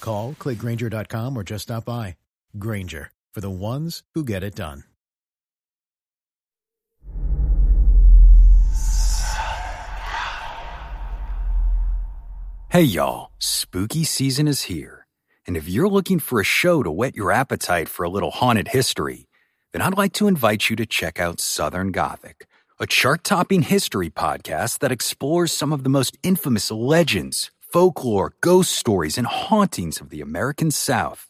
Call, clickgrainger.com, or just stop by. Grainger, for the ones who get it done. Hey, y'all, spooky season is here. And if you're looking for a show to whet your appetite for a little haunted history, then I'd like to invite you to check out Southern Gothic, a chart topping history podcast that explores some of the most infamous legends folklore, ghost stories, and hauntings of the American South.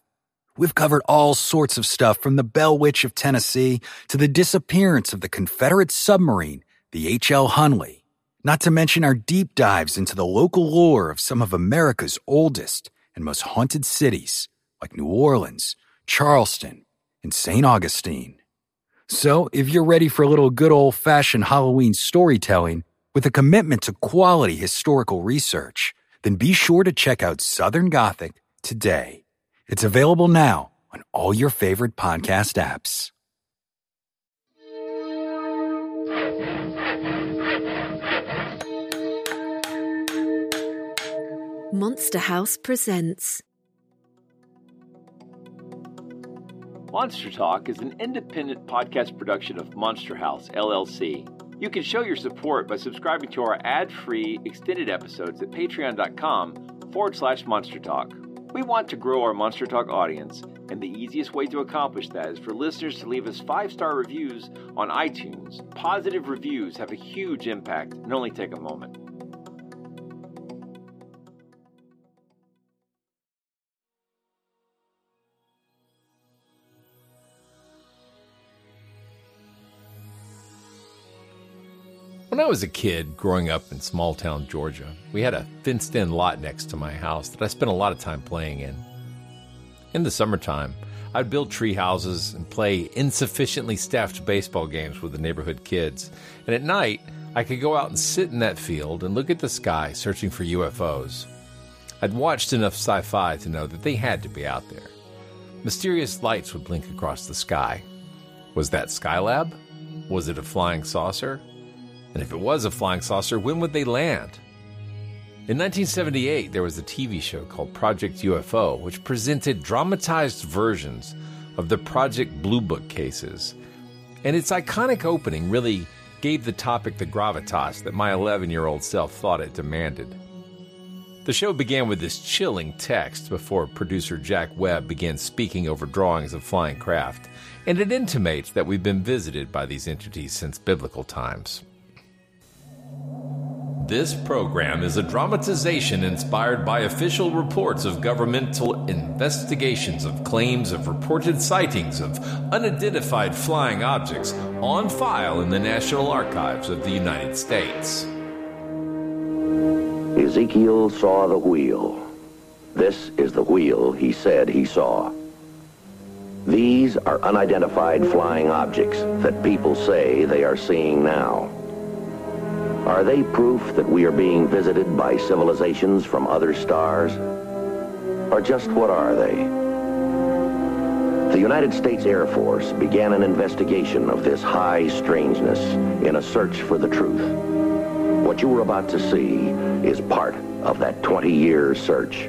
We've covered all sorts of stuff from the Bell Witch of Tennessee to the disappearance of the Confederate submarine, the H.L. Hunley, not to mention our deep dives into the local lore of some of America's oldest and most haunted cities, like New Orleans, Charleston, and St. Augustine. So, if you're ready for a little good old fashioned Halloween storytelling with a commitment to quality historical research, then be sure to check out Southern Gothic today. It's available now on all your favorite podcast apps. Monster House presents Monster Talk is an independent podcast production of Monster House, LLC. You can show your support by subscribing to our ad free extended episodes at patreon.com forward slash monster talk. We want to grow our Monster Talk audience, and the easiest way to accomplish that is for listeners to leave us five star reviews on iTunes. Positive reviews have a huge impact and only take a moment. I was a kid growing up in small town Georgia, we had a fenced in lot next to my house that I spent a lot of time playing in. In the summertime, I'd build tree houses and play insufficiently staffed baseball games with the neighborhood kids. And at night, I could go out and sit in that field and look at the sky searching for UFOs. I'd watched enough sci fi to know that they had to be out there. Mysterious lights would blink across the sky. Was that Skylab? Was it a flying saucer? And if it was a flying saucer, when would they land? In 1978, there was a TV show called Project UFO, which presented dramatized versions of the Project Blue Book cases. And its iconic opening really gave the topic the gravitas that my 11 year old self thought it demanded. The show began with this chilling text before producer Jack Webb began speaking over drawings of flying craft, and it intimates that we've been visited by these entities since biblical times. This program is a dramatization inspired by official reports of governmental investigations of claims of reported sightings of unidentified flying objects on file in the National Archives of the United States. Ezekiel saw the wheel. This is the wheel he said he saw. These are unidentified flying objects that people say they are seeing now. Are they proof that we are being visited by civilizations from other stars? Or just what are they? The United States Air Force began an investigation of this high strangeness in a search for the truth. What you are about to see is part of that 20-year search.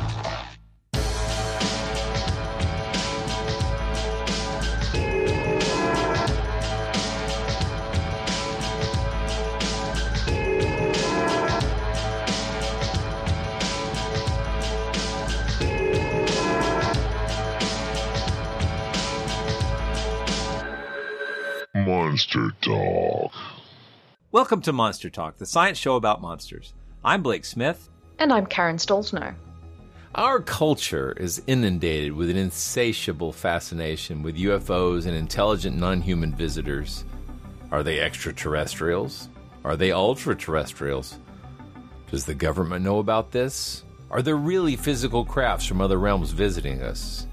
Welcome to Monster Talk, the science show about monsters. I'm Blake Smith. And I'm Karen Stollznow. Our culture is inundated with an insatiable fascination with UFOs and intelligent non human visitors. Are they extraterrestrials? Are they ultra terrestrials? Does the government know about this? Are there really physical crafts from other realms visiting us?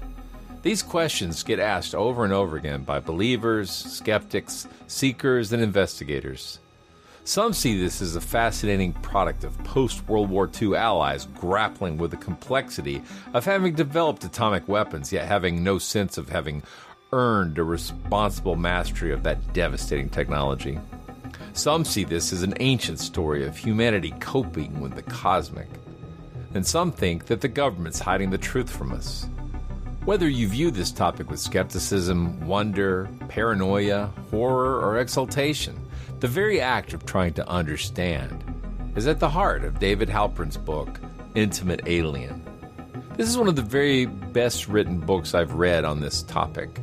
These questions get asked over and over again by believers, skeptics, seekers, and investigators. Some see this as a fascinating product of post World War II allies grappling with the complexity of having developed atomic weapons, yet having no sense of having earned a responsible mastery of that devastating technology. Some see this as an ancient story of humanity coping with the cosmic. And some think that the government's hiding the truth from us. Whether you view this topic with skepticism, wonder, paranoia, horror, or exultation, the very act of trying to understand is at the heart of David Halperin's book, Intimate Alien. This is one of the very best written books I've read on this topic.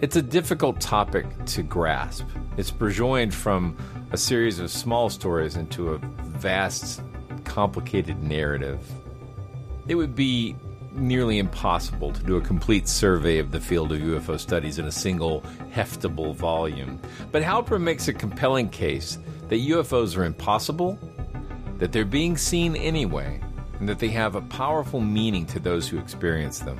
It's a difficult topic to grasp. It's burgeoned from a series of small stories into a vast, complicated narrative. It would be nearly impossible to do a complete survey of the field of UFO studies in a single heftable volume. But Halperin makes a compelling case that UFOs are impossible, that they're being seen anyway, and that they have a powerful meaning to those who experience them.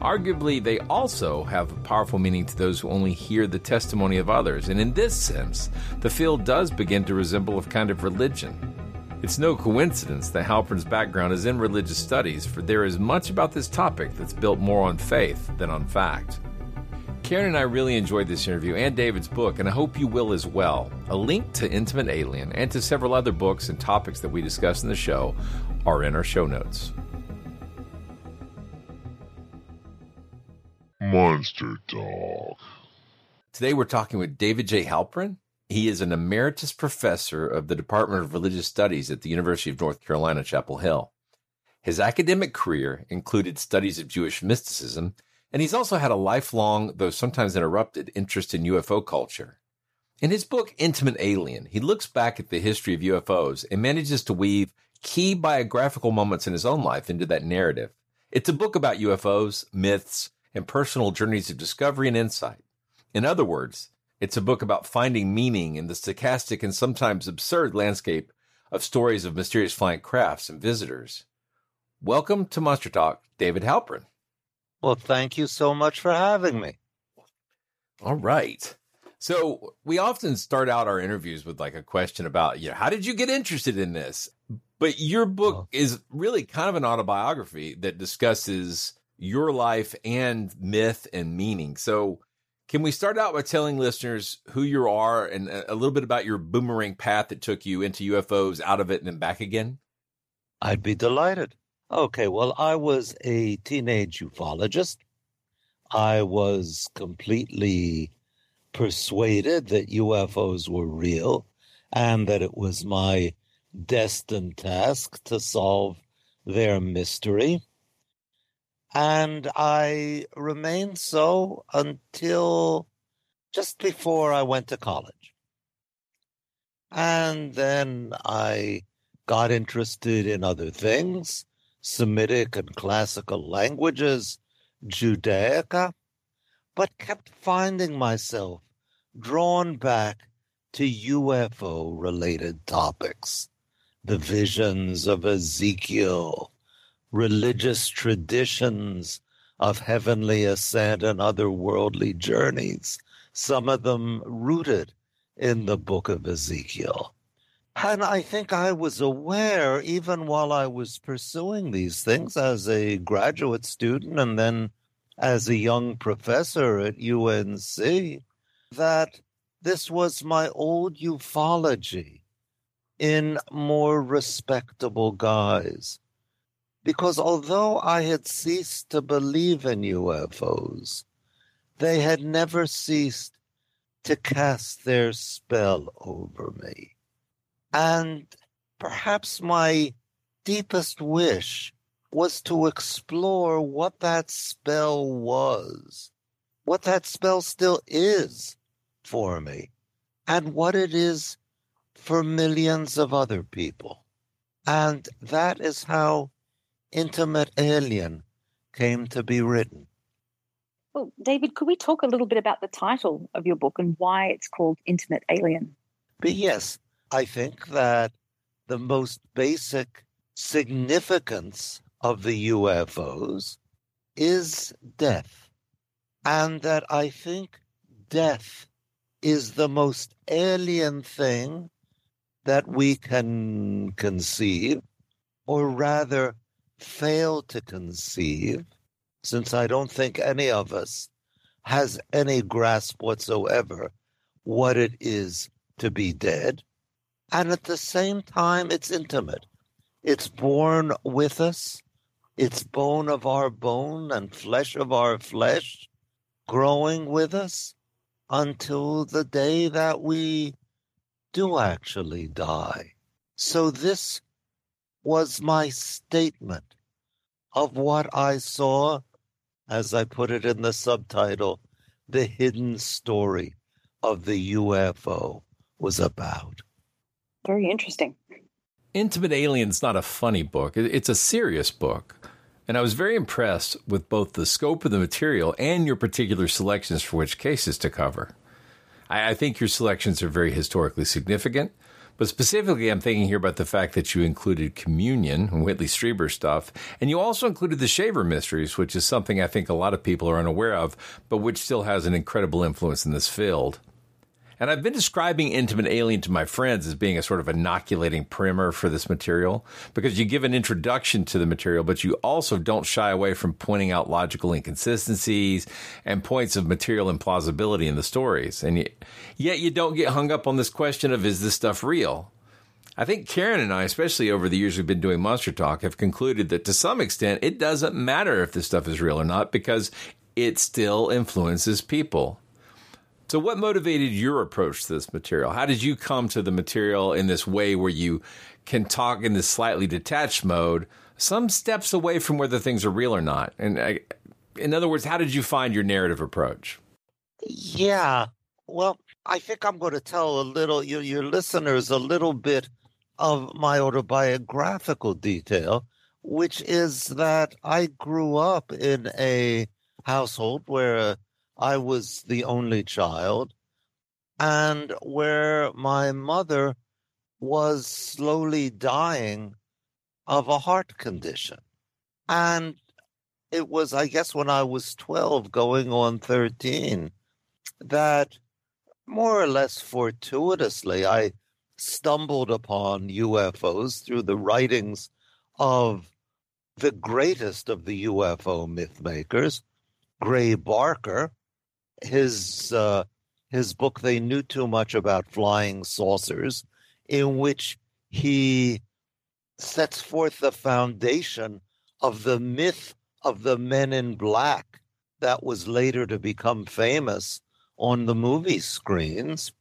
Arguably, they also have a powerful meaning to those who only hear the testimony of others, and in this sense, the field does begin to resemble a kind of religion. It's no coincidence that Halperin's background is in religious studies, for there is much about this topic that's built more on faith than on fact. Karen and I really enjoyed this interview and David's book, and I hope you will as well. A link to Intimate Alien and to several other books and topics that we discuss in the show are in our show notes. Monster Talk. Today we're talking with David J. Halperin. He is an emeritus professor of the Department of Religious Studies at the University of North Carolina, Chapel Hill. His academic career included studies of Jewish mysticism, and he's also had a lifelong, though sometimes interrupted, interest in UFO culture. In his book, Intimate Alien, he looks back at the history of UFOs and manages to weave key biographical moments in his own life into that narrative. It's a book about UFOs, myths, and personal journeys of discovery and insight. In other words, it's a book about finding meaning in the stochastic and sometimes absurd landscape of stories of mysterious flying crafts and visitors. Welcome to Monster Talk, David Halperin. Well, thank you so much for having me. All right. So we often start out our interviews with like a question about, you know, how did you get interested in this? But your book oh. is really kind of an autobiography that discusses your life and myth and meaning. So, can we start out by telling listeners who you are and uh, a little bit about your boomerang path that took you into UFOs, out of it, and then back again? I'd be delighted. Okay, well, I was a teenage ufologist. I was completely persuaded that UFOs were real and that it was my destined task to solve their mystery. And I remained so until just before I went to college. And then I got interested in other things, Semitic and classical languages, Judaica, but kept finding myself drawn back to UFO related topics. The visions of Ezekiel, religious traditions of heavenly ascent and other worldly journeys, some of them rooted in the book of Ezekiel. And I think I was aware, even while I was pursuing these things as a graduate student and then as a young professor at UNC, that this was my old ufology in more respectable guise because although I had ceased to believe in UFOs, they had never ceased to cast their spell over me. And perhaps my deepest wish was to explore what that spell was, what that spell still is for me and what it is for millions of other people. And that is how Intimate Alien came to be written. Well, David, could we talk a little bit about the title of your book and why it's called Intimate Alien? But yes, I think that the most basic significance of the UFOs is death. And that I think death is the most alien thing that we can conceive, or rather fail to conceive, since I don't think any of us has any grasp whatsoever what it is to be dead. And at the same time, it's intimate. It's born with us. It's bone of our bone and flesh of our flesh, growing with us until the day that we do actually die. So this was my statement of what I saw, as I put it in the subtitle, the hidden story of the UFO was about. Very interesting. Intimate Alien's not a funny book, it's a serious book. And I was very impressed with both the scope of the material and your particular selections for which cases to cover. I, I think your selections are very historically significant. But specifically, I'm thinking here about the fact that you included Communion and Whitley Strieber stuff, and you also included the Shaver Mysteries, which is something I think a lot of people are unaware of, but which still has an incredible influence in this field. And I've been describing Intimate Alien to my friends as being a sort of inoculating primer for this material because you give an introduction to the material, but you also don't shy away from pointing out logical inconsistencies and points of material implausibility in the stories. And yet you don't get hung up on this question of is this stuff real? I think Karen and I, especially over the years we've been doing Monster Talk, have concluded that to some extent it doesn't matter if this stuff is real or not because it still influences people. So, what motivated your approach to this material? How did you come to the material in this way where you can talk in this slightly detached mode, some steps away from whether things are real or not? And I, in other words, how did you find your narrative approach? Yeah, well, I think I'm going to tell a little your, your listeners a little bit of my autobiographical detail, which is that I grew up in a household where I was the only child, and where my mother was slowly dying of a heart condition. And it was, I guess, when I was 12, going on 13, that more or less fortuitously, I stumbled upon UFOs through the writings of the greatest of the UFO myth makers, Gray Barker, his uh, his book "They Knew Too Much About Flying Saucers," in which he sets forth the foundation of the myth of the Men in Black that was later to become famous on the movie screens.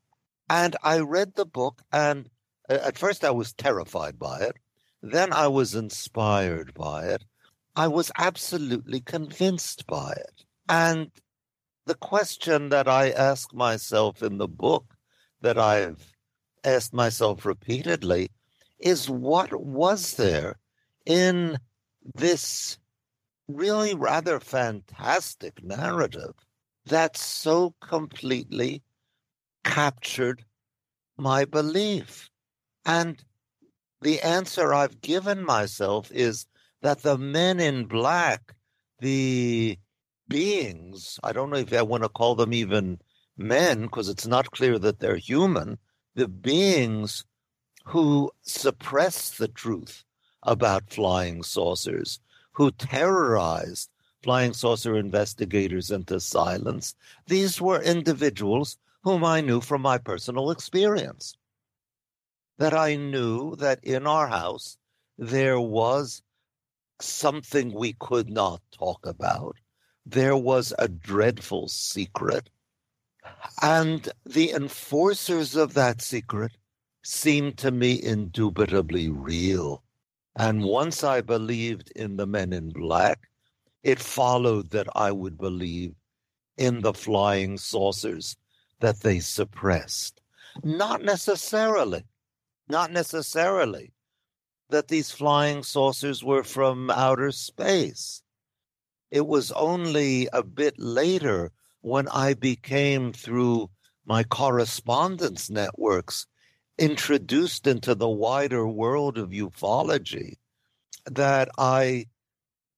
And I read the book, and at first I was terrified by it. Then I was inspired by it. I was absolutely convinced by it. And the question that I ask myself in the book, that I've asked myself repeatedly, is what was there in this really rather fantastic narrative that so completely captured my belief? And the answer I've given myself is that the men in black, the beings, I don't know if I want to call them even men, because it's not clear that they're human, the beings who suppress the truth about flying saucers, who terrorized flying saucer investigators into silence, these were individuals whom I knew from my personal experience. That I knew that in our house there was something we could not talk about there was a dreadful secret, and the enforcers of that secret seemed to me indubitably real. And once I believed in the men in black, it followed that I would believe in the flying saucers that they suppressed. Not necessarily, not necessarily that these flying saucers were from outer space. It was only a bit later when I became, through my correspondence networks, introduced into the wider world of ufology that I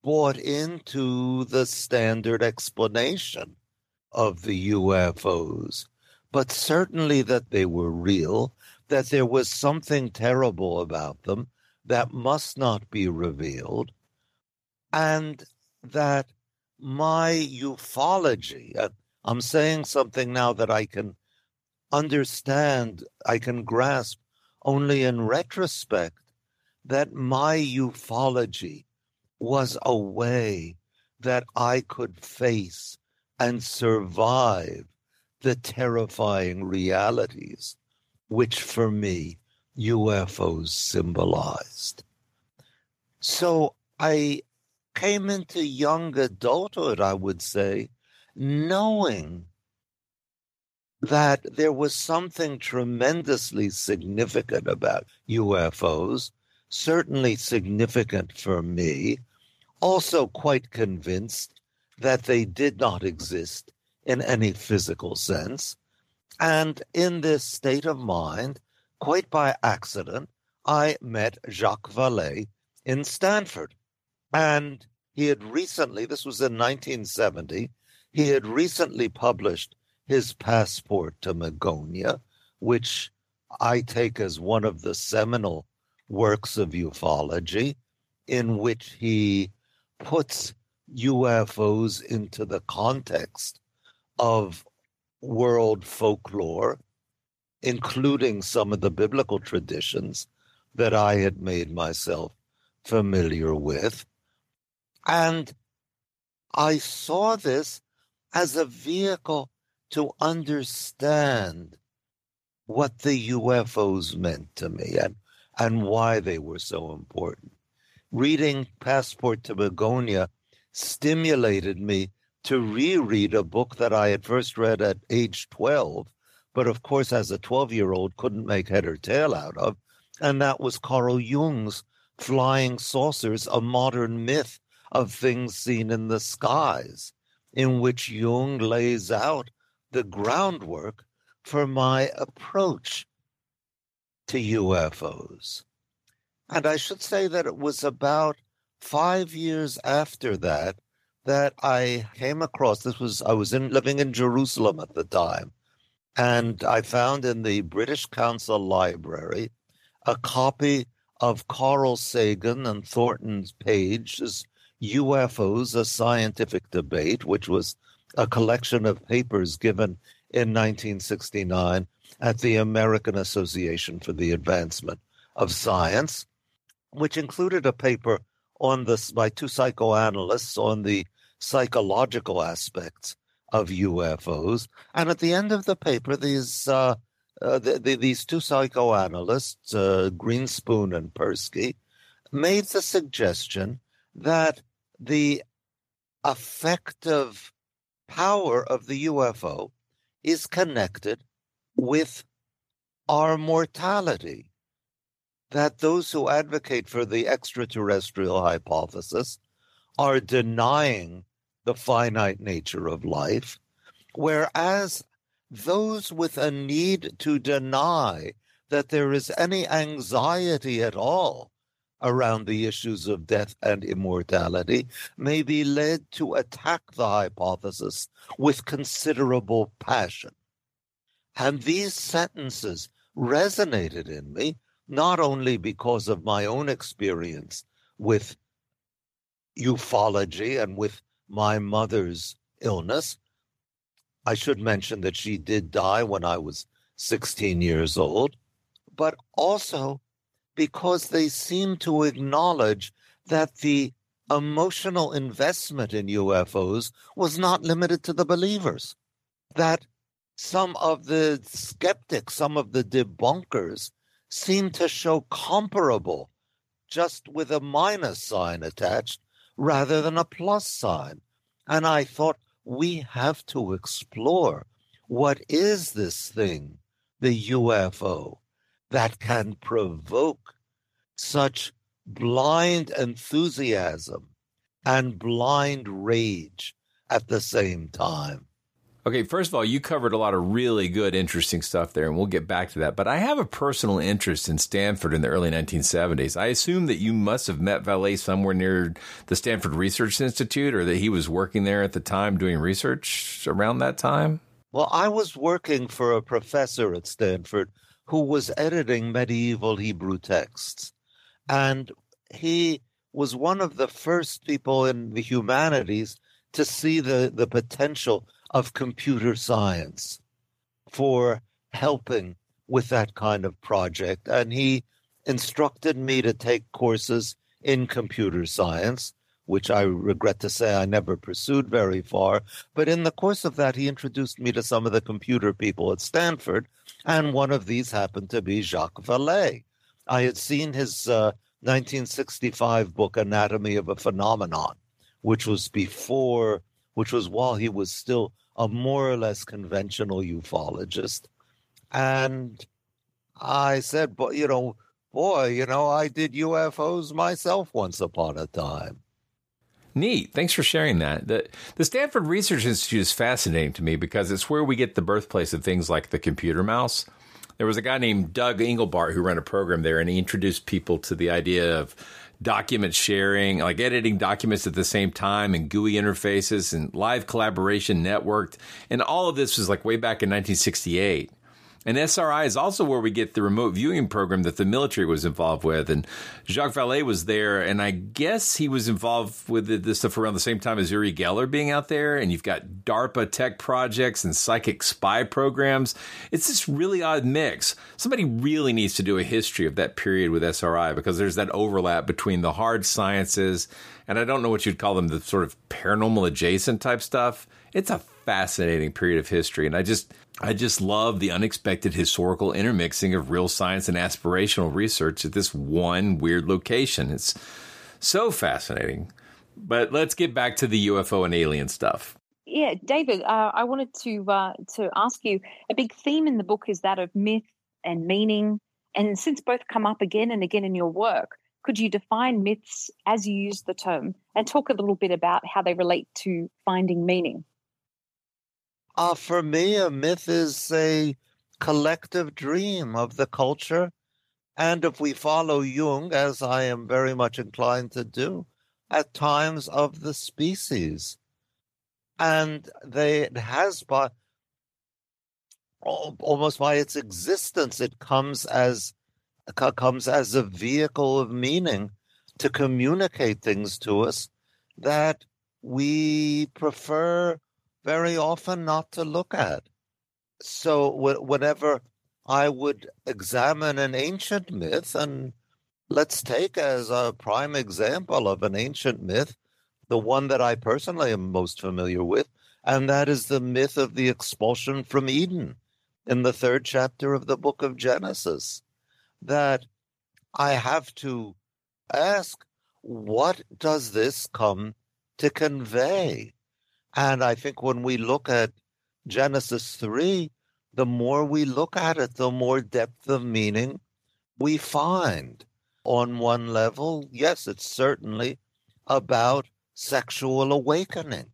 bought into the standard explanation of the UFOs, but certainly that they were real, that there was something terrible about them that must not be revealed, and that my ufology, uh, I'm saying something now that I can understand, I can grasp only in retrospect, that my ufology was a way that I could face and survive the terrifying realities which for me UFOs symbolized. So I came into young adulthood, I would say, knowing that there was something tremendously significant about UFOs, certainly significant for me, also quite convinced that they did not exist in any physical sense. And in this state of mind, quite by accident, I met Jacques Vallée in Stanford. And he had recently, this was in 1970, he had recently published his Passport to Magonia, which I take as one of the seminal works of ufology, in which he puts UFOs into the context of world folklore, including some of the biblical traditions that I had made myself familiar with. And I saw this as a vehicle to understand what the UFOs meant to me and, and why they were so important reading Passport to Magonia stimulated me to reread a book that I had first read at age 12, but of course, as a 12 year old, couldn't make head or tail out of. And that was Carl Jung's Flying Saucers, a modern myth of things seen in the skies, in which Jung lays out the groundwork for my approach to UFOs. And I should say that it was about five years after that that I came across this was I was in living in Jerusalem at the time, and I found in the British Council Library a copy of Carl Sagan and Thornton's Page's UFOs: A Scientific Debate, which was a collection of papers given in 1969 at the American Association for the Advancement of Science which included a paper on this by two psychoanalysts on the psychological aspects of UFOs. And at the end of the paper, these uh, uh, the, the, these two psychoanalysts, uh, Grinspoon and Persky, made the suggestion that the effective power of the UFO is connected with our mortality. That those who advocate for the extraterrestrial hypothesis are denying the finite nature of life, whereas those with a need to deny that there is any anxiety at all around the issues of death and immortality may be led to attack the hypothesis with considerable passion. And these sentences resonated in me not only because of my own experience with ufology and with my mother's illness. I should mention that she did die when I was 16 years old, but also because they seem to acknowledge that the emotional investment in UFOs was not limited to the believers, that some of the skeptics, some of the debunkers seem to show comparable, just with a minus sign attached rather than a plus sign. And I thought we have to explore what is this thing, the UFO, that can provoke such blind enthusiasm and blind rage at the same time? Okay, first of all, you covered a lot of really good, interesting stuff there, and we'll get back to that. But I have a personal interest in Stanford in the early 1970s. I assume that you must have met Vallée somewhere near the Stanford Research Institute, or that he was working there at the time doing research around that time. Well, I was working for a professor at Stanford who was editing medieval Hebrew texts. And he was one of the first people in the humanities to see the, the potential of computer science for helping with that kind of project. And he instructed me to take courses in computer science, which I regret to say I never pursued very far. But in the course of that, he introduced me to some of the computer people at Stanford. And one of these happened to be Jacques Vallée. I had seen his uh, 1965 book, Anatomy of a Phenomenon, which was before, which was while he was still a more or less conventional ufologist. And I said, but you know, boy, you know, I did UFOs myself once upon a time. Neat. Thanks for sharing that. The, the Stanford Research Institute is fascinating to me because it's where we get the birthplace of things like the computer mouse. There was a guy named Doug Engelbart who ran a program there, and he introduced people to the idea of document sharing, like editing documents at the same time and GUI interfaces and live collaboration networked. And all of this was like way back in 1968. And SRI is also where we get the remote viewing program that the military was involved with. And Jacques Vallée was there, and I guess he was involved with this stuff around the same time as Uri Geller being out there. And you've got DARPA tech projects and psychic spy programs. It's this really odd mix. Somebody really needs to do a history of that period with SRI because there's that overlap between the hard sciences and I don't know what you'd call them, the sort of paranormal adjacent type stuff. It's a fascinating period of history, and I just I just love the unexpected historical intermixing of real science and aspirational research at this one weird location. It's so fascinating. But let's get back to the UFO and alien stuff. Yeah, David, uh, I wanted to uh, to ask you. A big theme in the book is that of myth and meaning, and since both come up again and again in your work, could you define myths as you use the term and talk a little bit about how they relate to finding meaning? Uh, for me, a myth is a collective dream of the culture. And if we follow Jung, as I am very much inclined to do, at times of the species. And they, it has by almost by its existence, it comes as comes as a vehicle of meaning to communicate things to us that we prefer very often not to look at. So, whenever I would examine an ancient myth, and let's take as a prime example of an ancient myth the one that I personally am most familiar with, and that is the myth of the expulsion from Eden in the third chapter of the book of Genesis. That I have to ask, what does this come to convey? And I think when we look at Genesis 3, the more we look at it, the more depth of meaning we find. On one level, yes, it's certainly about sexual awakening.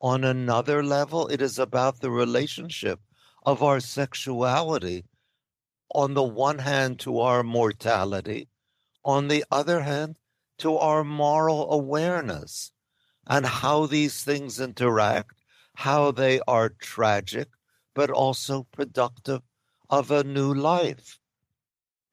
On another level, it is about the relationship of our sexuality, on the one hand, to our mortality, on the other hand, to our moral awareness and how these things interact, how they are tragic, but also productive of a new life.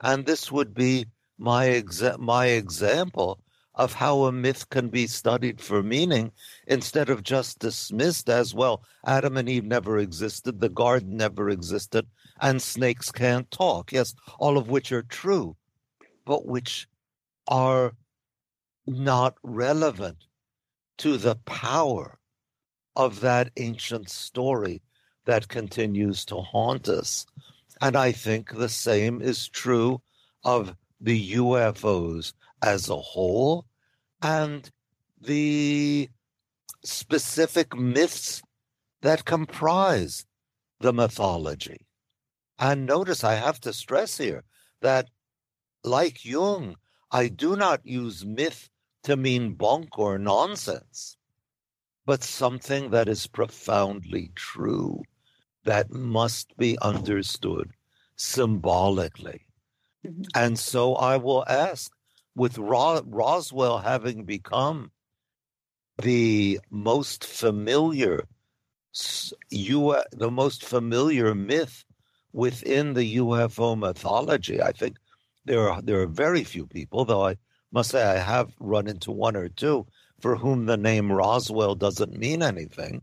And this would be my, exa- my example of how a myth can be studied for meaning instead of just dismissed as well. Adam and Eve never existed, the garden never existed, and snakes can't talk. Yes, all of which are true, but which are not relevant to the power of that ancient story that continues to haunt us. And I think the same is true of the UFOs as a whole and the specific myths that comprise the mythology. And notice I have to stress here that, like Jung, I do not use myth to mean bunk or nonsense, but something that is profoundly true, that must be understood symbolically. Mm-hmm. And so I will ask, with Ro- Roswell having become the most familiar U- the most familiar myth within the UFO mythology. I think there are there are very few people, though I must say I have run into one or two for whom the name Roswell doesn't mean anything.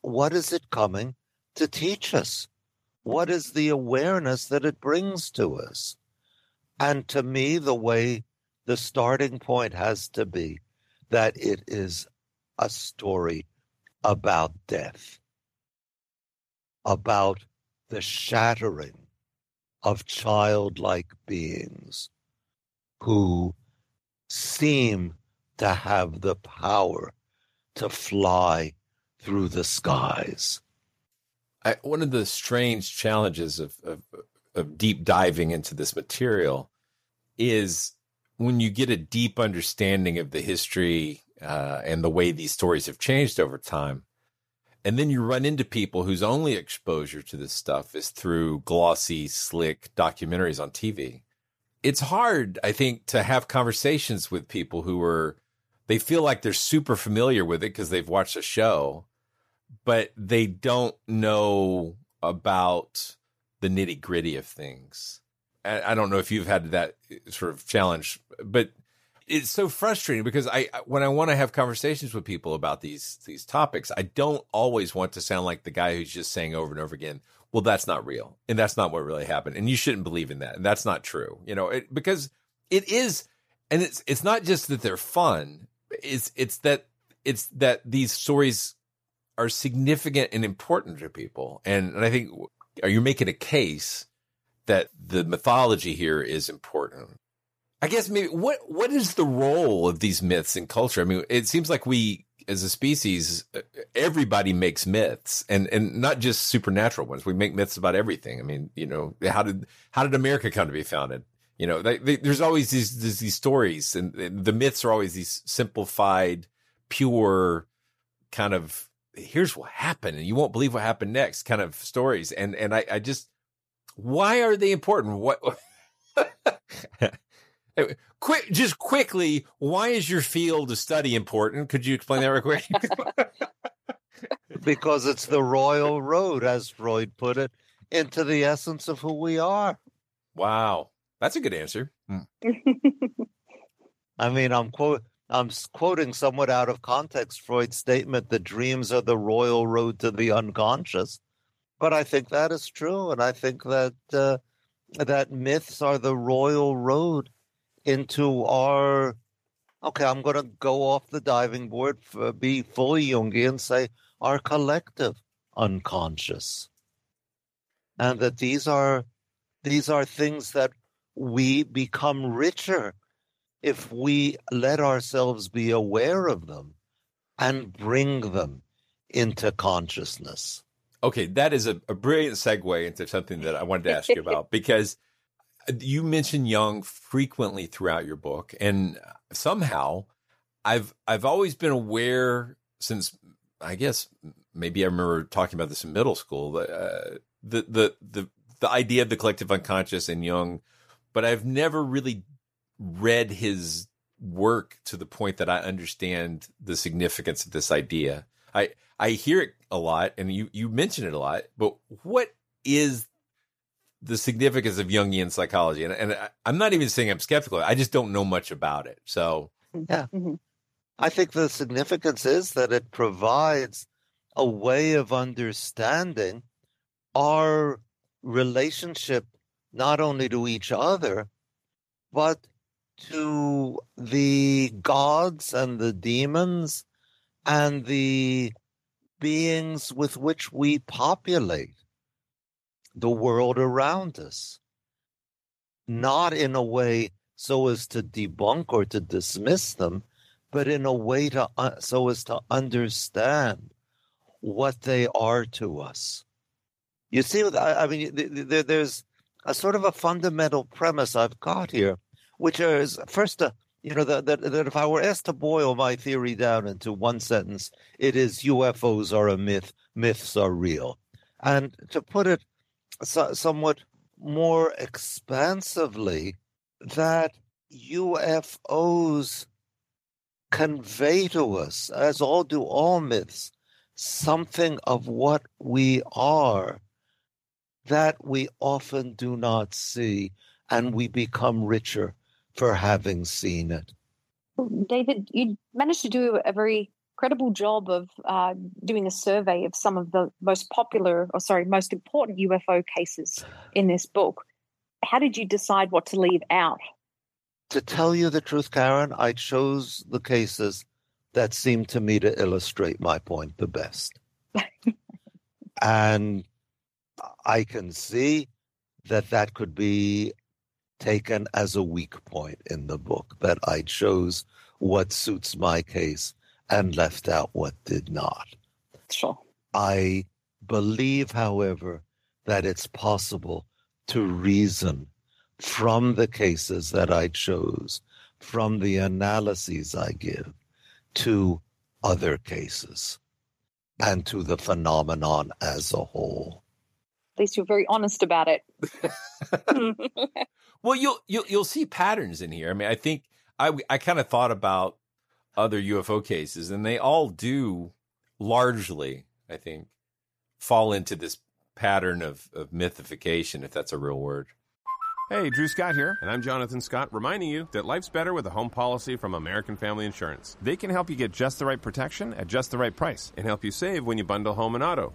What is it coming to teach us? What is the awareness that it brings to us? And to me, the way the starting point has to be that it is a story about death, about the shattering of childlike beings who seem to have the power to fly through the skies. I, one of the strange challenges of, of, of deep diving into this material is when you get a deep understanding of the history uh, and the way these stories have changed over time. And then you run into people whose only exposure to this stuff is through glossy, slick documentaries on TV. It's hard, I think, to have conversations with people who are, they feel like they're super familiar with it because they've watched a show, but they don't know about the nitty gritty of things. I don't know if you've had that uh, sort of challenge, but it's so frustrating because I when I want to have conversations with people about these these topics, I don't always want to sound like the guy who's just saying over and over again, "Well, that's not real, and that's not what really happened, and you shouldn't believe in that, and that's not true." You know, it, because it is, and it's it's not just that they're fun; it's it's that it's that these stories are significant and important to people, and and I think are you making a case that the mythology here is important I guess maybe what what is the role of these myths in culture? I mean, it seems like we as a species, uh, everybody makes myths, and and not just supernatural ones. We make myths about everything. I mean, you know, how did how did America come to be founded? You know, they, they, there's always these, these, these stories, and, and the myths are always these simplified, pure, kind of here's what happened, and you won't believe what happened next, kind of stories. And and I, I just why are they important? What Quick, just quickly, why is your field of study important? Could you explain that real quick? because it's the royal road, as Freud put it, into the essence of who we are. Wow, that's a good answer. Hmm. I mean, I'm quote. I'm quoting somewhat out of context Freud's statement that dreams are the royal road to the unconscious, but I think that is true, and I think that uh, that myths are the royal road into our okay, I'm going to go off the diving board, for, be fully Jungian, say our collective unconscious, and that these are these are things that we become richer if we let ourselves be aware of them and bring them into consciousness. Okay, that is a, a brilliant segue into something that I wanted to ask you about because you mention Jung frequently throughout your book, and somehow I've I've always been aware since I guess maybe I remember talking about this in middle school. Uh, the the the the idea of the collective unconscious and Jung, but I've never really read his work to the point that I understand the significance of this idea. I I hear it a lot, and you you mention it a lot, but what is the significance of Jungian psychology. And, and I'm not even saying I'm skeptical. I just don't know much about it. So, yeah. Mm-hmm. I think the significance is that it provides a way of understanding our relationship not only to each other, but to the gods and the demons and the beings with which we populate the world around us. Not in a way so as to debunk or to dismiss them, but in a way to uh, so as to understand what they are to us. You see, I, I mean, there, there's a sort of a fundamental premise I've got here, which is first, uh, you know, that, that, that if I were asked to boil my theory down into one sentence, it is UFOs are a myth, myths are real. And to put it so, somewhat more expansively, that UFOs convey to us, as all do all myths, something of what we are that we often do not see, and we become richer for having seen it. David, you managed to do a very credible job of uh, doing a survey of some of the most popular, or sorry, most important UFO cases in this book. How did you decide what to leave out? To tell you the truth, Karen, I chose the cases that seemed to me to illustrate my point the best. and I can see that that could be taken as a weak point in the book, that I chose what suits my case and left out what did not. Sure. I believe, however, that it's possible to reason from the cases that I chose, from the analyses I give, to other cases and to the phenomenon as a whole. At least you're very honest about it. well, you'll, you'll you'll see patterns in here. I mean, I think I I kind of thought about other UFO cases, and they all do largely, I think, fall into this pattern of of mythification, if that's a real word. Hey, Drew Scott here, and I'm Jonathan Scott, reminding you that life's better with a home policy from American Family Insurance. They can help you get just the right protection at just the right price and help you save when you bundle home and auto.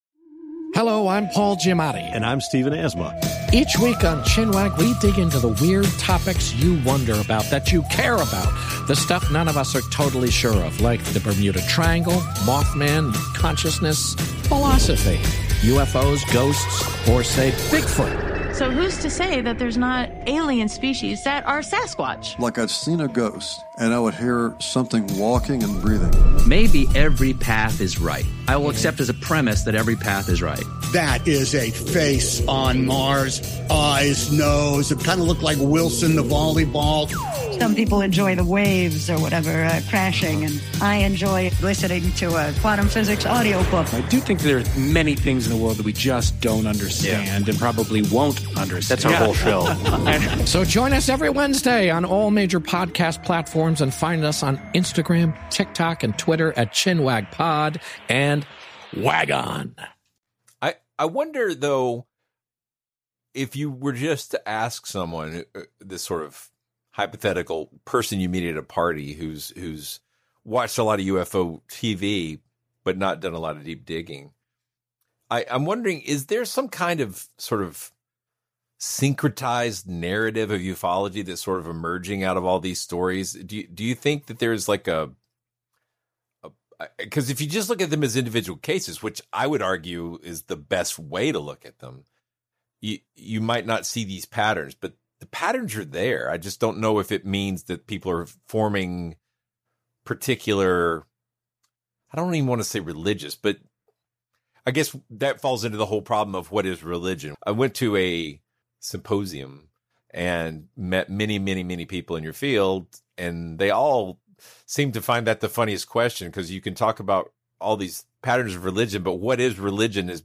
Hello, I'm Paul Giamatti. And I'm Stephen Asma. Each week on Chinwag, we dig into the weird topics you wonder about, that you care about, the stuff none of us are totally sure of, like the Bermuda Triangle, Mothman, consciousness, philosophy, UFOs, ghosts, or say Bigfoot. So who's to say that there's not alien species that are Sasquatch? Like I've seen a ghost and I would hear something walking and breathing. Maybe every path is right. I will accept as a premise that every path is right. That is a face on Mars, eyes, nose. It kind of looked like Wilson the volleyball. Some people enjoy the waves or whatever uh, crashing, and I enjoy listening to a quantum physics audiobook. I do think there are many things in the world that we just don't understand yeah. and probably won't understand. That's our whole show. so join us every Wednesday on all major podcast platforms and find us on Instagram, TikTok, and Twitter at ChinwagPod and Wagon. I, I wonder, though, if you were just to ask someone uh, this sort of hypothetical person you meet at a party who's who's watched a lot of UFO TV but not done a lot of deep digging. I, I'm wondering, is there some kind of sort of syncretized narrative of ufology that's sort of emerging out of all these stories? Do you, do you think that there's like a because if you just look at them as individual cases, which I would argue is the best way to look at them, you you might not see these patterns, but the patterns are there. I just don't know if it means that people are forming particular I don't even want to say religious, but I guess that falls into the whole problem of what is religion. I went to a symposium and met many, many, many people in your field, and they all seem to find that the funniest question because you can talk about all these patterns of religion, but what is religion is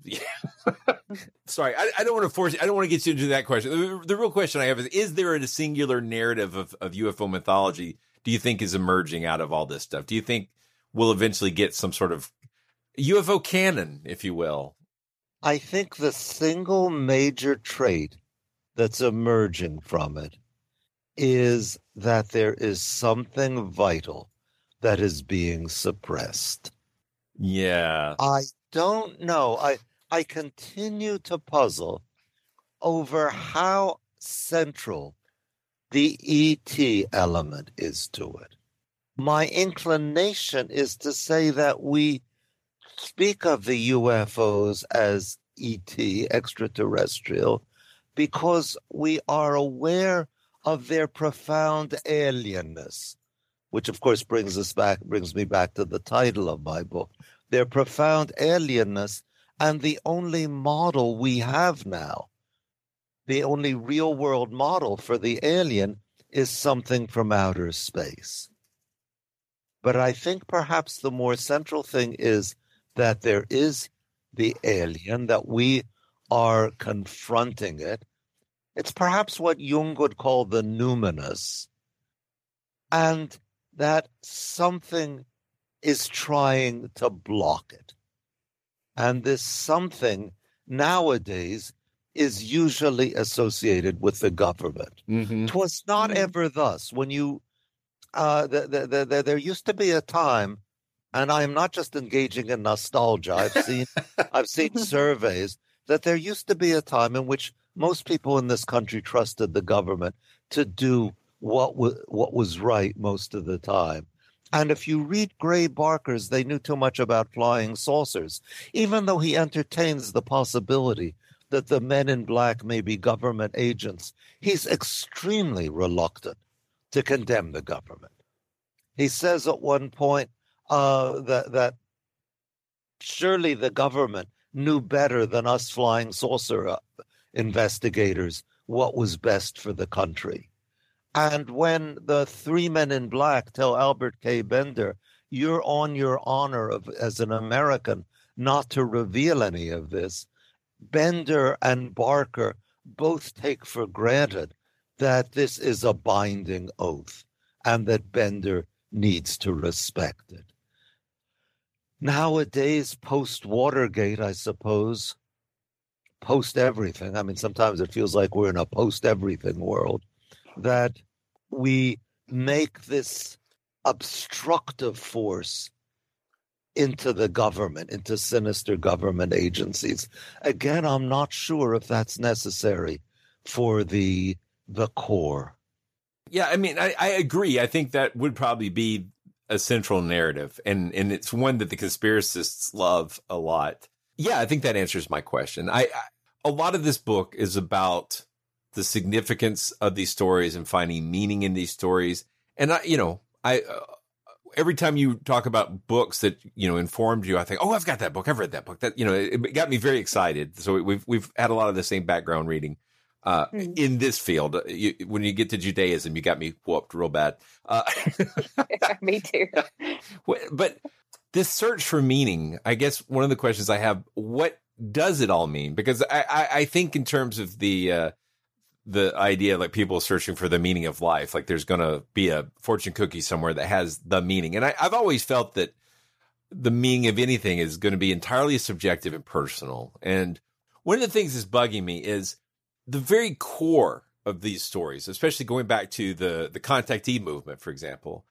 sorry, I, I, don't want to force you. I don't want to get you into that question. The, the, real question I have is, is there a singular narrative of, of UFO mythology do you think is emerging out of all this stuff? Do you think we'll eventually get some sort of UFO canon, if you will? I think the single major trait that's emerging from it is that there is something vital that is being suppressed. Yeah. I don't know. I I continue to puzzle over how central the ET element is to it. my inclination is to say that we speak of the UFOs as ET, extraterrestrial, because we are aware of their profound alienness, which of course brings us back, brings me back to the title of my book, their profound alienness, and the only model we have now, the only real world model for the alien is something from outer space. But I think perhaps the more central thing is that there is the alien, that we are confronting it. It's perhaps what Jung would call the numinous, and that something is trying to block it. And this something nowadays is usually associated with the government. Mm-hmm. Twas not ever thus. When you, uh, the, the, the, there used to be a time, and I am not just engaging in nostalgia. I've seen, I've seen surveys that there used to be a time in which most people in this country trusted the government to do what was what was right most of the time. And if you read Gray Barker's, they knew too much about flying saucers, even though he entertains the possibility that the men in black may be government agents. He's extremely reluctant to condemn the government. He says at one point uh, that that surely the government knew better than us flying saucer uh, investigators what was best for the country. And when the three men in black tell Albert K. Bender, you're on your honor of, as an American not to reveal any of this, Bender and Barker both take for granted that this is a binding oath and that Bender needs to respect it. Nowadays, post Watergate, I suppose, post everything, I mean, sometimes it feels like we're in a post everything world, that we make this obstructive force into the government, into sinister government agencies. Again, I'm not sure if that's necessary for the the core. Yeah, I mean, I, I agree. I think that would probably be a central narrative, and and it's one that the conspiracists love a lot. Yeah, I think that answers my question. I, I a lot of this book is about the significance of these stories and finding meaning in these stories. And I, you know, I uh, every time you talk about books that you know informed you, I think, oh, I've got that book. I've read that book. That you know, it, it got me very excited. So we've we've had a lot of the same background reading uh, mm. in this field. You, when you get to Judaism, you got me whooped real bad. Uh, me too. but this search for meaning, I guess one of the questions I have: what does it all mean? Because I, I, I think in terms of the uh, the idea like people searching for the meaning of life, like there's going to be a fortune cookie somewhere that has the meaning. And I, I've always felt that the meaning of anything is going to be entirely subjective and personal. And one of the things that's bugging me is the very core of these stories, especially going back to the the contactee movement, for example.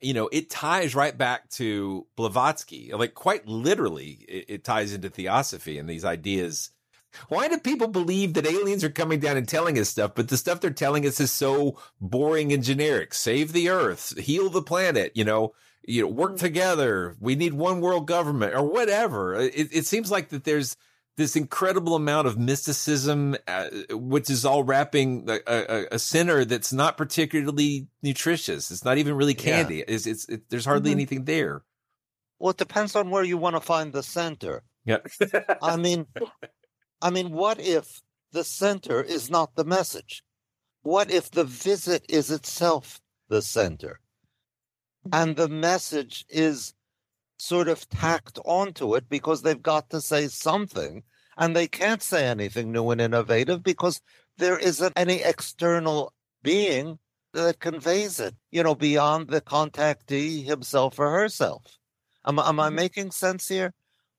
You know, it ties right back to Blavatsky. Like quite literally, it, it ties into theosophy and these ideas why do people believe that aliens are coming down and telling us stuff, but the stuff they're telling us is so boring and generic? Save the earth, heal the planet, you know, you know, work mm. together. We need one world government or whatever. It, it seems like that there's this incredible amount of mysticism, uh, which is all wrapping a, a, a, center that's not particularly nutritious. It's not even really candy. Yeah. It's, it's it, there's hardly mm-hmm. anything there. Well, it depends on where you want to find the center. Yeah. I mean, I mean, what if the center is not the message? What if the visit is itself the center? And the message is sort of tacked onto it because they've got to say something and they can't say anything new and innovative because there isn't any external being that conveys it, you know, beyond the contactee himself or herself. Am, am I mm-hmm. making sense here?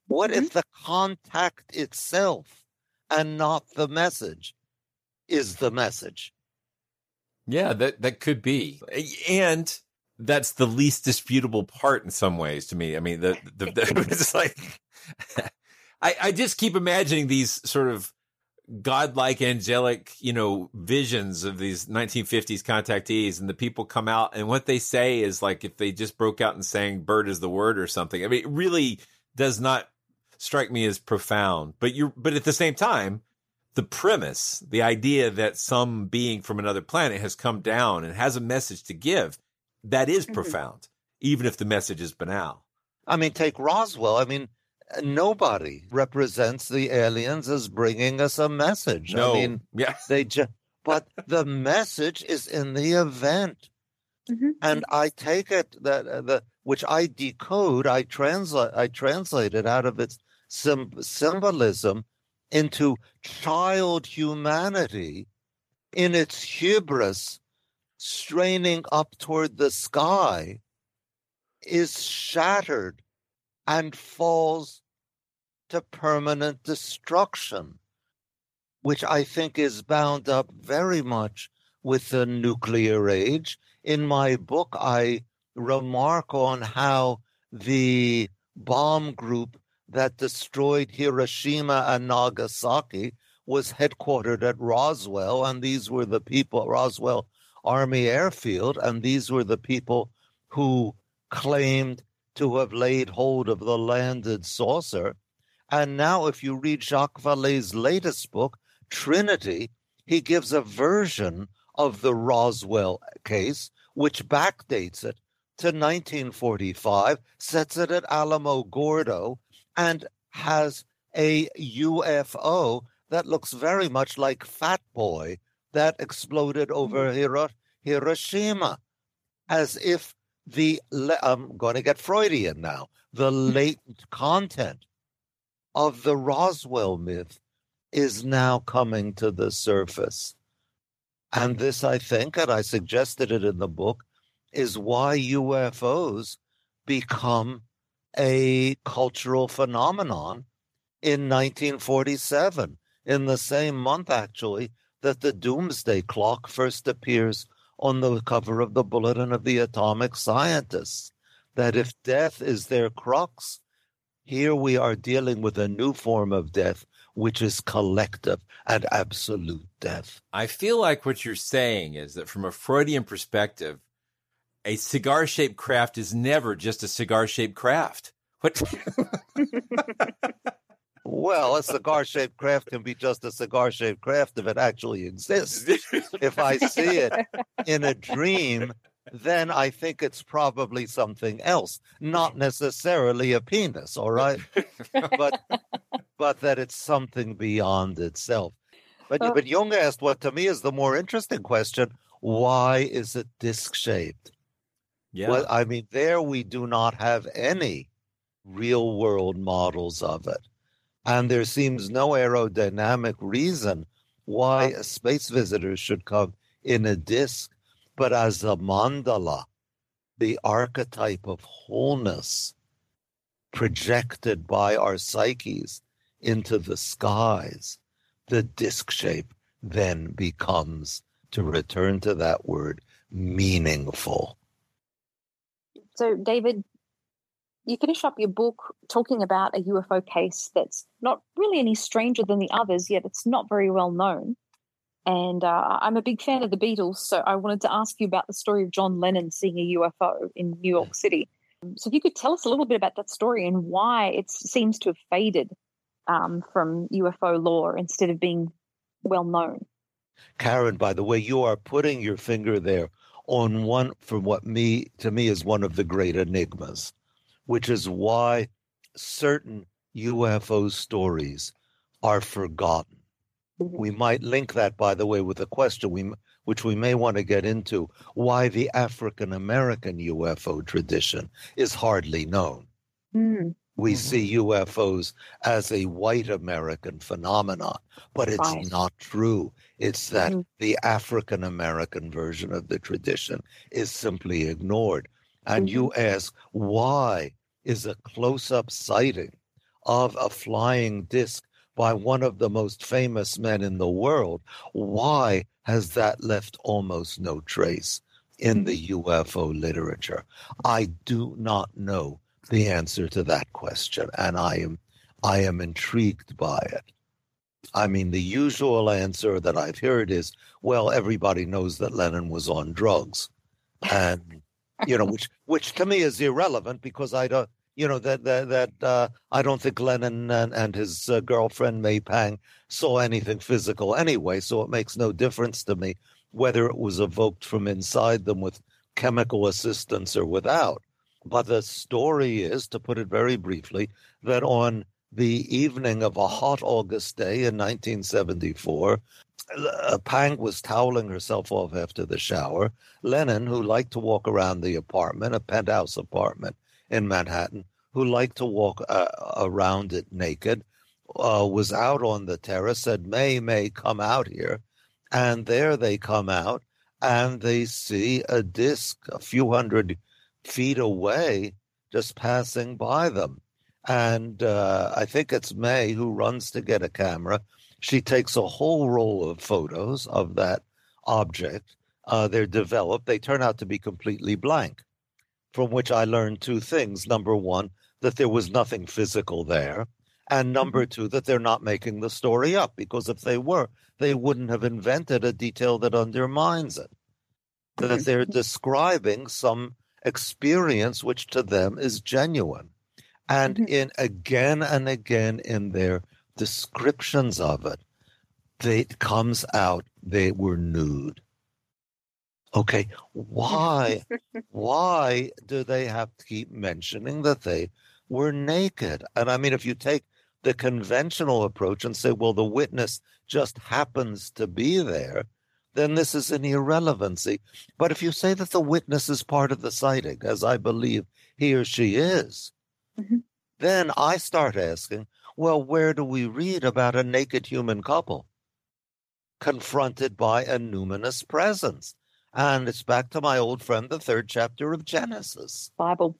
What mm-hmm. if the contact itself and not the message is the message. Yeah, that that could be. And that's the least disputable part in some ways to me. I mean, the the, the it's like I I just keep imagining these sort of godlike angelic, you know, visions of these 1950s contactees and the people come out and what they say is like if they just broke out and sang bird is the word or something. I mean, it really does not strike me as profound, but you're, but at the same time, the premise, the idea that some being from another planet has come down and has a message to give, that is Mhm. profound, even if the message is banal. I mean, take Roswell. I mean, nobody represents the aliens as bringing us a message. No. I mean, yeah. they just, but the message is in the event. And I take it that uh, the which I decode, I translate, I translate it out of its sym- symbolism into child humanity in its hubris, straining up toward the sky, is shattered and falls to permanent destruction, which I think is bound up very much with the nuclear age. In my book, I remark on how the bomb group that destroyed Hiroshima and Nagasaki was headquartered at Roswell, and these were the people, Roswell Army Airfield, and these were the people who claimed to have laid hold of the landed saucer. And now, if you read Jacques Vallée's latest book, Trinity, he gives a version of the Roswell case, which backdates it to 1945, sets it at Alamogordo, and has a UFO that looks very much like Fat Boy that exploded over mm-hmm. Hiro- Hiroshima, as if the I'm going to get Freudian now. The hmm. latent content of the Roswell myth is now coming to the surface. And this, I think, and I suggested it in the book, is why UFOs become a cultural phenomenon in 1947, in the same month, actually, that the doomsday clock first appears on the cover of the Bulletin of the Atomic Scientists. That if death is their crux, here we are dealing with a new form of death, which is collective and absolute death. I feel like what you're saying is that from a Freudian perspective, a cigar shaped craft is never just a cigar shaped craft. What? Well, a cigar shaped craft can be just a cigar shaped craft if it actually exists. if I see it in a dream, then I think it's probably something else, not necessarily a penis, all right? but but that it's something beyond itself. But Well- but Jung asked what to me is the more interesting question: Why is it disc shaped? Yeah. Well, I mean, there we do not have any real world models of it. And there seems no aerodynamic reason why space visitors should come in a disk, but as a mandala, the archetype of wholeness projected by our psyches into the skies, the disk shape then becomes, to return to that word, meaningful. So, David, you finish up your book talking about a UFO case that's not really any stranger than the others, yet it's not very well known. And uh, I'm a big fan of the Beatles, so I wanted to ask you about the story of John Lennon seeing a UFO in New York City. So, if you could tell us a little bit about that story and why it seems to have faded um, from UFO lore instead of being well known. Karen, by the way, you are putting your finger there on one from what me to me is one of the great enigmas, which is why certain UFO stories are forgotten. We might link that, by the way, with a question we, which we may want to get into why the African American UFO tradition is hardly known. Mm. We see UFOs as a white American phenomenon, but it's Right. not true. It's that Mhm. the African American version of the tradition is simply ignored. And you ask, why is a close up sighting of a flying disc by one of the most famous men in the world? Why has that left almost no trace in the UFO literature? I do not know the answer to that question, and I am I am intrigued by it. I mean, the usual answer that I've heard is, well, everybody knows that Lennon was on drugs. And, you know, which, which to me is irrelevant because I don't, you know, that, that, that, uh, I don't think Lennon and, and his uh, girlfriend May Pang saw anything physical anyway. So it makes no difference to me whether it was evoked from inside them with chemical assistance or without. But the story is, to put it very briefly, that on the evening of a hot August day in 1974, uh, Pang was toweling herself off after the shower. Lennon, who liked to walk around the apartment, a penthouse apartment in Manhattan, who liked to walk uh, around it naked, uh, was out on the terrace, said, May, May, come out here. And there they come out and they see a disc a few hundred feet away just passing by them. And uh, I think it's May who runs to get a camera. She takes a whole roll of photos of that object. Uh, they're developed. They turn out to be completely blank, from which I learned two things. Number one, that there was nothing physical there. And number mm-hmm. two, that they're not making the story up, because if they were, they wouldn't have invented a detail that undermines it. That mm-hmm. they're describing some experience which to them is genuine. And mm-hmm. in again and again in their descriptions of it, they, it comes out they were nude. Okay, why why do they have to keep mentioning that they were naked? And I mean, if you take the conventional approach and say, well, the witness just happens to be there, then this is an irrelevancy. But if you say that the witness is part of the sighting, as I believe he or she is, mm-hmm. then I start asking, well, where do we read about a naked human couple confronted by a numinous presence? And it's back to my old friend, the third chapter of Genesis. Bible.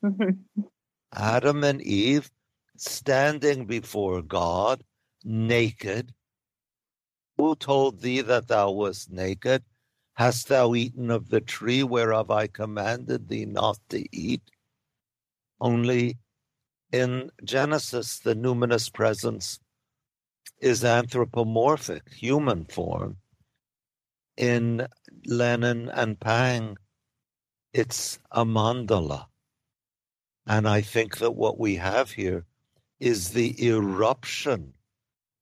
Adam and Eve standing before God, naked. Who told thee that thou wast naked? Hast thou eaten of the tree whereof I commanded thee not to eat? Only in Genesis, the numinous presence is anthropomorphic, human form. In Lennon and Pang, it's a mandala. And I think that what we have here is the eruption,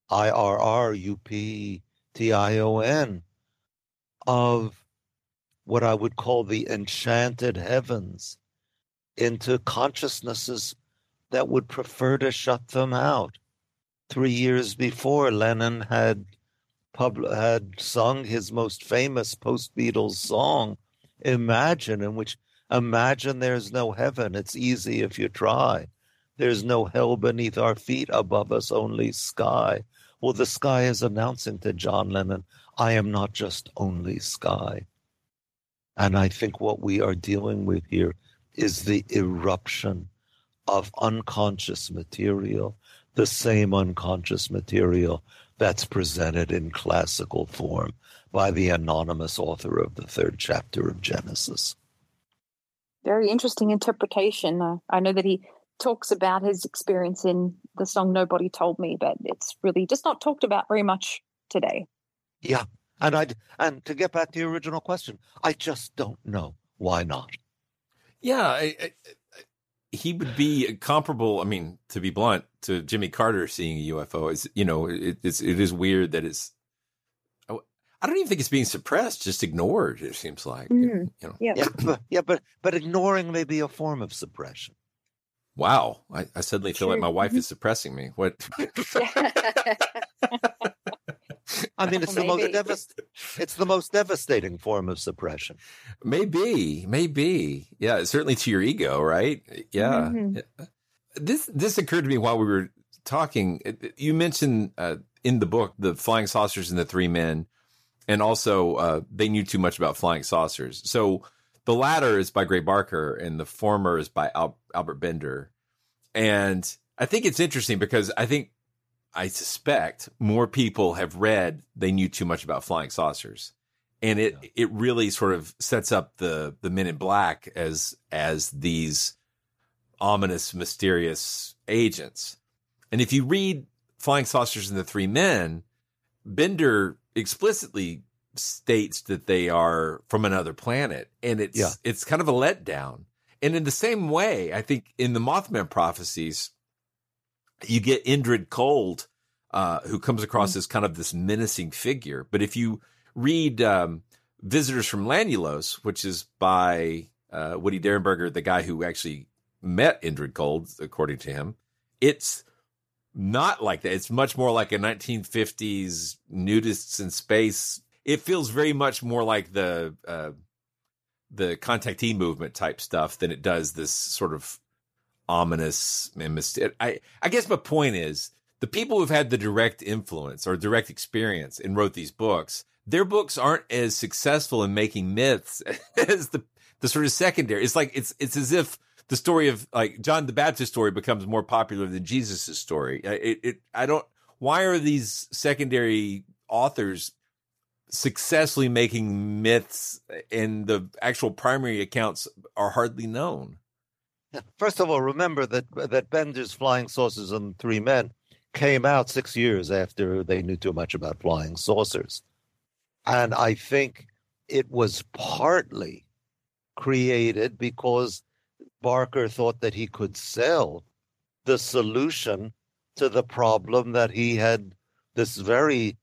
I R R U P T I O N, of what I would call the enchanted heavens into consciousnesses that would prefer to shut them out. Three years before, Lennon had pub- had sung his most famous post Beatles song, Imagine, in which imagine there's no heaven. It's easy if you try. There's no hell beneath our feet, above us only sky. Well, the sky is announcing to John Lennon, I am not just only sky. And I think what we are dealing with here is the eruption of unconscious material, the same unconscious material that's presented in classical form by the anonymous author of the third chapter of Genesis. Very interesting interpretation. Uh, I know that he talks about his experience in the song Nobody Told Me, but it's really just not talked about very much today. Yeah. And I and to get back to your original question, I just don't know why not. Yeah, I, I, he would be comparable. I mean, to be blunt, to Jimmy Carter seeing a UFO. Is you know, it, it's it is weird that it's. I don't even think it's being suppressed, just ignored. It seems like mm-hmm. you know. Yeah, yeah, but, yeah, but but ignoring may be a form of suppression. Wow, I, I suddenly feel like my wife Mm-hmm. is suppressing me. What? I mean, it's the most devast- it's the most devastating form of suppression. Maybe, maybe, yeah. Certainly to your ego, right? Yeah. Mhm. This this occurred to me while we were talking. You mentioned uh, in the book the flying saucers and the three men, and also uh, they knew too much about flying saucers. So the latter is by Gray Barker, and the former is by Al- Albert Bender. And I think it's interesting because I think I suspect more people have read they knew too much about flying saucers. And it it really sort of sets up the the men in black as as these ominous, mysterious agents. And if you read Flying Saucers and the Three Men, Bender explicitly states that they are from another planet, and it's Yeah. it's kind of a letdown. And in the same way, I think in the Mothman prophecies, you get Indrid Cold, uh, who comes across as kind of this menacing figure. But if you read um, Visitors from Lanulos, which is by uh, Woody Derenberger, the guy who actually met Indrid Cold, according to him, it's not like that. It's much more like a 1950s nudists in space. It feels very much more like the uh, the contactee movement type stuff than it does this sort of ominous and mysterious. I I guess my point is the people who've had the direct influence or direct experience and wrote these books, their books aren't as successful in making myths as the the sort of secondary. It's like it's it's as if the story of like John the Baptist story becomes more popular than Jesus' story. It, it I don't. Why are these secondary authors successfully making myths and the actual primary accounts are hardly known? First of all, remember that that Bender's Flying Saucers and Three Men came out six years after they knew too much about flying saucers, and I think it was partly created because Barker thought that he could sell the solution to the problem that he had this very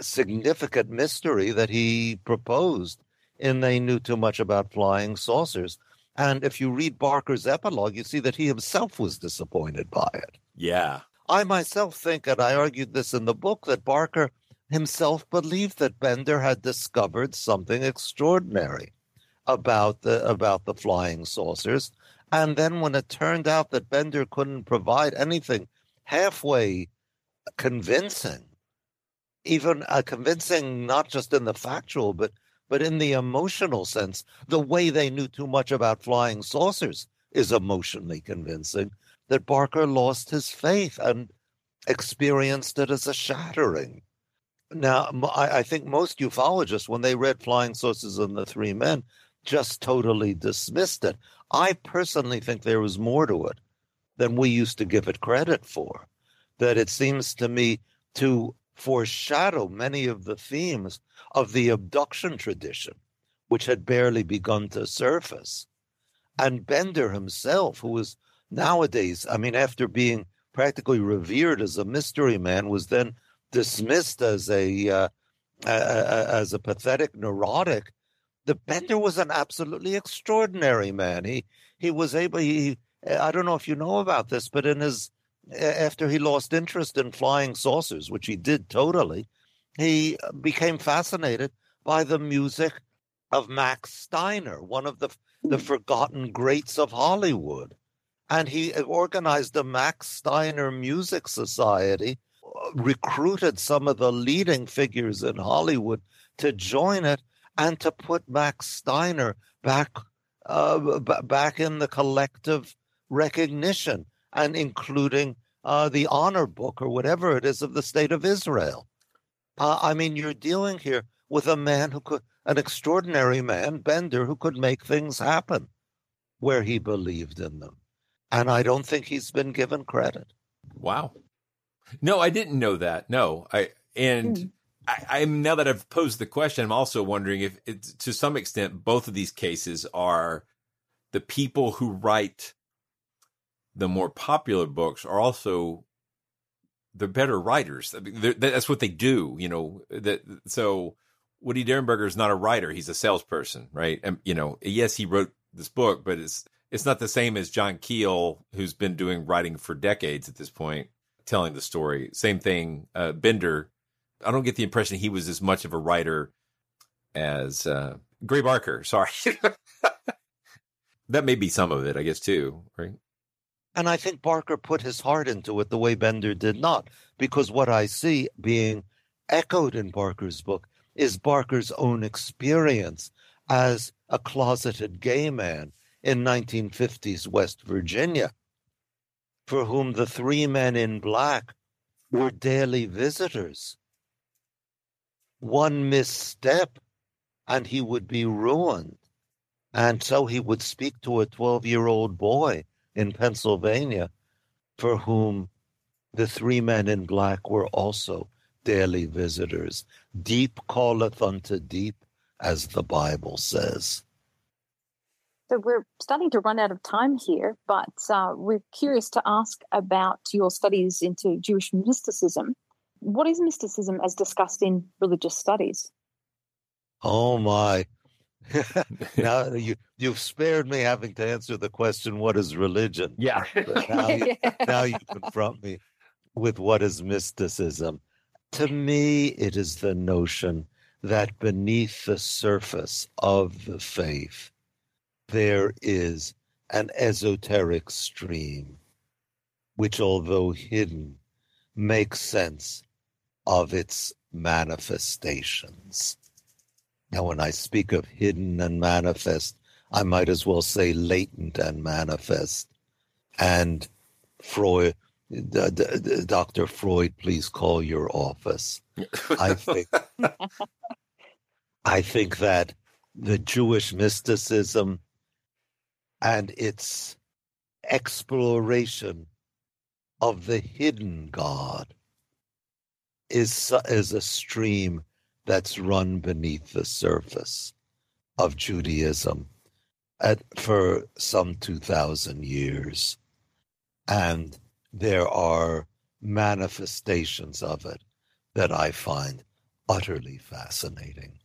significant mystery that he proposed in They Knew Too Much About Flying Saucers. And if you read Barker's epilogue, you see that he himself was disappointed by it. Yeah. I myself think, and I argued this in the book, that Barker himself believed that Bender had discovered something extraordinary about the about the flying saucers. And then when it turned out that Bender couldn't provide anything halfway convincing, even uh, convincing not just in the factual but but in the emotional sense, the way they knew too much about flying saucers is emotionally convincing that Barker lost his faith and experienced it as a shattering. Now, I, think most ufologists, when they read Flying Saucers and the Three Men, just totally dismissed it. I personally think there was more to it than we used to give it credit for. That it seems to me to foreshadow many of the themes of the abduction tradition, which had barely begun to surface. And Bender himself, who was nowadays, I mean, after being practically revered as a mystery man, was then dismissed as a uh, as a pathetic neurotic. The Bender was an absolutely extraordinary man. He he was able. He I don't know if you know about this, but in his after he lost interest in flying saucers, which he did totally, he became fascinated by the music of Max Steiner, one of the the forgotten greats of Hollywood. And he organized the Max Steiner Music Society, uh, recruited some of the leading figures in Hollywood to join it and to put Max Steiner back uh, b- back in the collective recognition and including uh, the honor book or whatever it is of the state of Israel. Uh, I mean, you're dealing here with a man who could, an extraordinary man, Bender, who could make things happen where he believed in them. And I don't think he's been given credit. Wow. No, I didn't know that. No, I and I, I'm now that I've posed the question, I'm also wondering if it's to some extent both of these cases are the people who write the more popular books are also the better writers. That's what they do, you know. That so Woody Derenberger is not a writer; he's a salesperson, right? And you know, yes, he wrote this book, but it's it's not the same as John Keel, who's been doing writing for decades at this point, telling the story. Same thing, uh, Bender. I don't get the impression he was as much of a writer as uh, Gray Barker. Sorry, that may be some of it, I guess, too, right? And I think Barker put his heart into it the way Bender did not, because what I see being echoed in Barker's book is Barker's own experience as a closeted gay man in 1950s West Virginia, for whom the three men in black were daily visitors. One misstep and he would be ruined. And so he would speak to a 12 year old boy in Pennsylvania for whom the three men in black were also daily visitors. Deep calleth unto deep, as the Bible says. So we're starting to run out of time here, but uh, we're curious to ask about your studies into Jewish mysticism. What is mysticism as discussed in religious studies? Oh my. now you you've spared me having to answer the question what is religion? Yeah. Now, you, now you confront me with what is mysticism. To me it is the notion that beneath the surface of the faith there is an esoteric stream which although hidden makes sense of its manifestations now, when I speak of hidden and manifest, I might as well say latent and manifest. And Freud, Dr. Freud, please call your office. I think, I think that the Jewish mysticism and its exploration of the hidden God is, is a stream that's run beneath the surface of Judaism at, for some 2,000 years. And there are manifestations of it that I find utterly fascinating.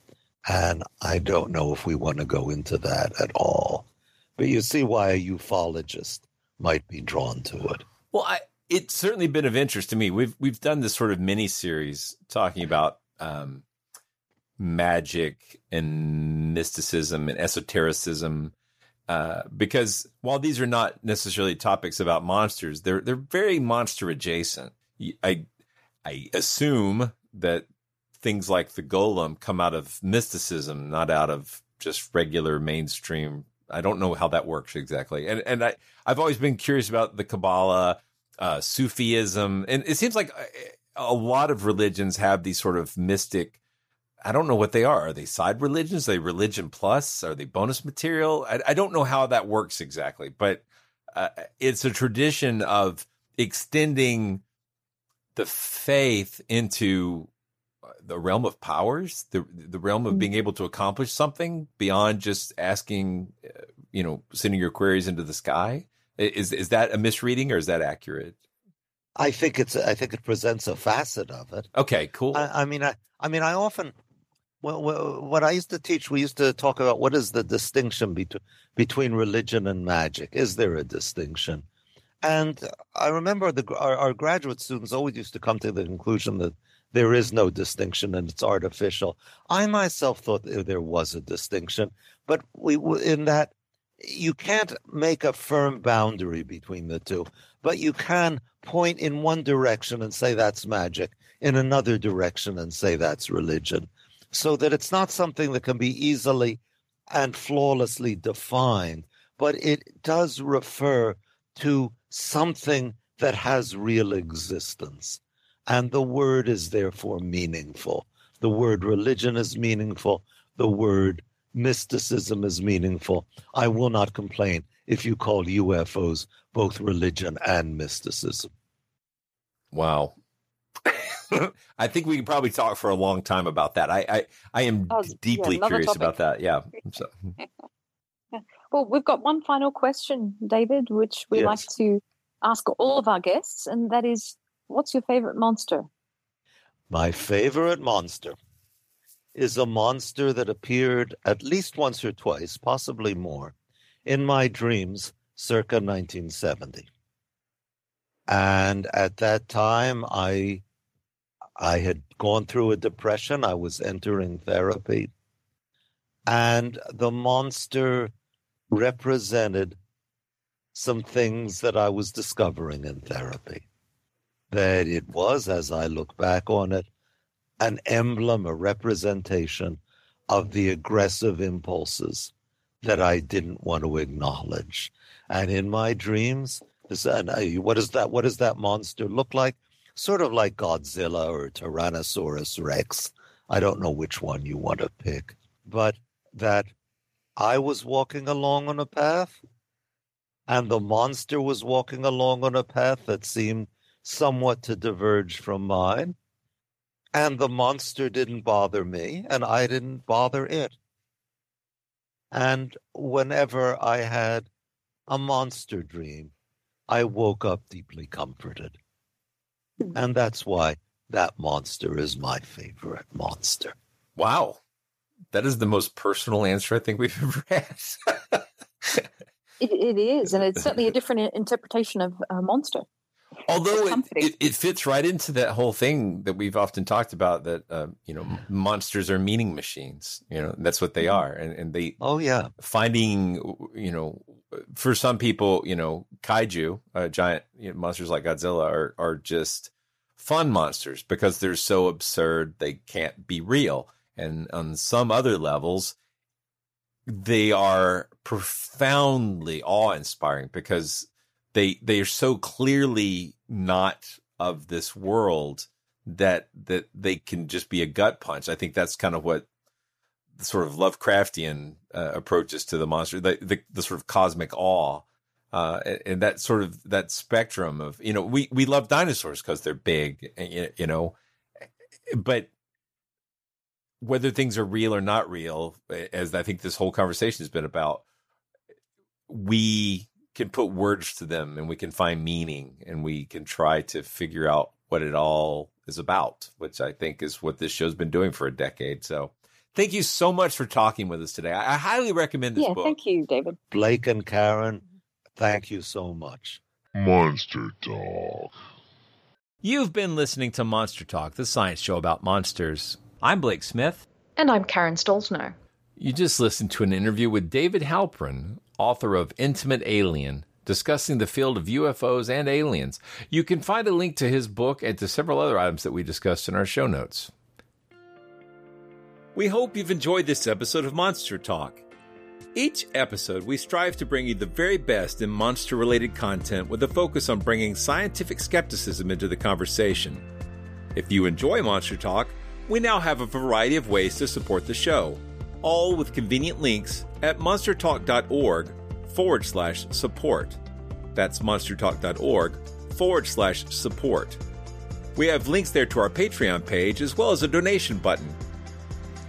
And I don't know if we want to go into that at all. But you see why a ufologist might be drawn to it. Well, I, it's certainly been of interest to me. We've we've done this sort of mini series talking about um, magic and mysticism and esotericism. Uh, because while these are not necessarily topics about monsters, they're they're very monster adjacent. I I assume that things like the golem come out of mysticism, not out of just regular mainstream. I don't know how that works exactly, and and I I've always been curious about the Kabbalah, uh, Sufism, and it seems like a lot of religions have these sort of mystic I don't know what they are. Are they side religions? Are they religion plus? Are they bonus material? I, I don't know how that works exactly, but uh, it's a tradition of extending the faith into the realm of powers, the the realm of being able to accomplish something beyond just asking, uh, you know, sending your queries into the sky. Is is that a misreading or is that accurate? I think it's. I think it presents a facet of it. Okay, cool. I, I mean, I, I mean, I often well, what I used to teach, we used to talk about what is the distinction between between religion and magic. Is there a distinction? And I remember the our, our, graduate students always used to come to the conclusion that there is no distinction and it's artificial. I myself thought there was a distinction, but we in that you can't make a firm boundary between the two, but you can point in one direction and say that's magic, in another direction and say that's religion so that it's not something that can be easily and flawlessly defined, but it does refer to something that has real existence. And the word is therefore meaningful. The word religion is meaningful. The word mysticism is meaningful. I will not complain if you call UFOs both religion and mysticism. Wow. I think we can probably talk for a long time about that. I I, I am oh, deeply yeah, curious topic. about that. Yeah. So. well, we've got one final question, David, which we yes. like to ask all of our guests, and that is, what's your favorite monster? My favorite monster is a monster that appeared at least once or twice, possibly more, in my dreams circa 1970. And at that time, I I had gone through a depression. I was entering therapy. And the monster represented some things that I was discovering in therapy. That it was, as I look back on it, an emblem, a representation of the aggressive impulses that I didn't want to acknowledge. And in my dreams, what does that what does that monster look like? Sort of like Godzilla or Tyrannosaurus Rex. I don't know which one you want to pick, but that I was walking along on a path and the monster was walking along on a path that seemed somewhat to diverge from mine. And the monster didn't bother me, and I didn't bother it. And whenever I had a monster dream, I woke up deeply comforted. And that's why that monster is my favorite monster. Wow. That is the most personal answer I think we've ever had. It, it is, and it's certainly a different interpretation of a monster. Although it, it, it, fits right into that whole thing that we've often talked about that uh, you know monsters are meaning machines. You know that's what they Mm-hmm. are, and, and they oh yeah finding you know for some people you know kaiju uh, giant you know, monsters like Godzilla are are just fun monsters because they're so absurd they can't be real, and on some other levels they are profoundly awe-inspiring because they they are so clearly not of this world that that they can just be a gut punch. I think that's kind of what sort of Lovecraftian uh, approaches to the monster, the, the the sort of cosmic awe, uh, and, that sort of that spectrum of you know we we love dinosaurs because they're big, you- you know, but whether things are real or not real, as I think this whole conversation has been about, we can put words to them and we can find meaning and we can try to figure out what it all is about, which I think is what this show's been doing for a decade. So thank you so much for talking with us today. I, I highly recommend this yeah, book. thank you, David. Blake and Karen, thank you so much. Monster Dog. You've been listening to Monster Talk, the science show about monsters. I'm Blake Smith. And I'm Karen Stollznow. You just listened to an interview with David Halperin, author of Intimate Alien, discussing the field of UFOs and aliens. You can find a link to his book and to several other items that we discussed in our show notes. We hope you've enjoyed this episode of Monster Talk. Each episode, we strive to bring you the very best in monster related content with a focus on bringing scientific skepticism into the conversation. If you enjoy Monster Talk, we now have a variety of ways to support the show, all with convenient links at monstertalk.org forward slash support. That's monstertalk.org forward slash support. We have links there to our Patreon page as well as a donation button.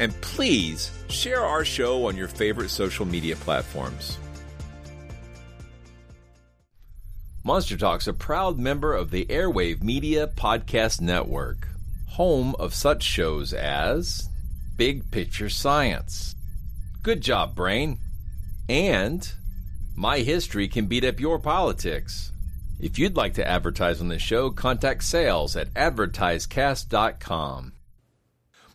And please share our show on your favorite social media platforms. Monster Talk's a proud member of the Airwave Media Podcast Network, home of such shows as Big Picture Science, Good Job Brain, and My History Can Beat Up Your Politics. If you'd like to advertise on the show, contact sales at advertisecast.com.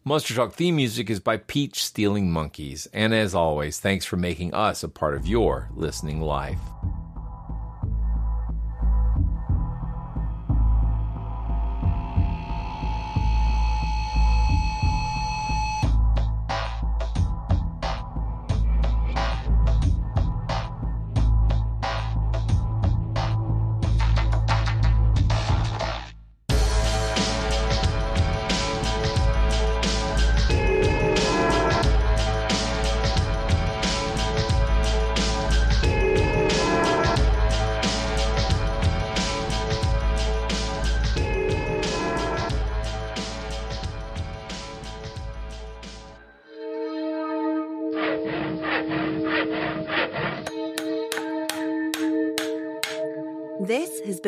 Monster Talk theme music is by Peach Stealing Monkeys, and as always, thanks for making us a part of your listening life.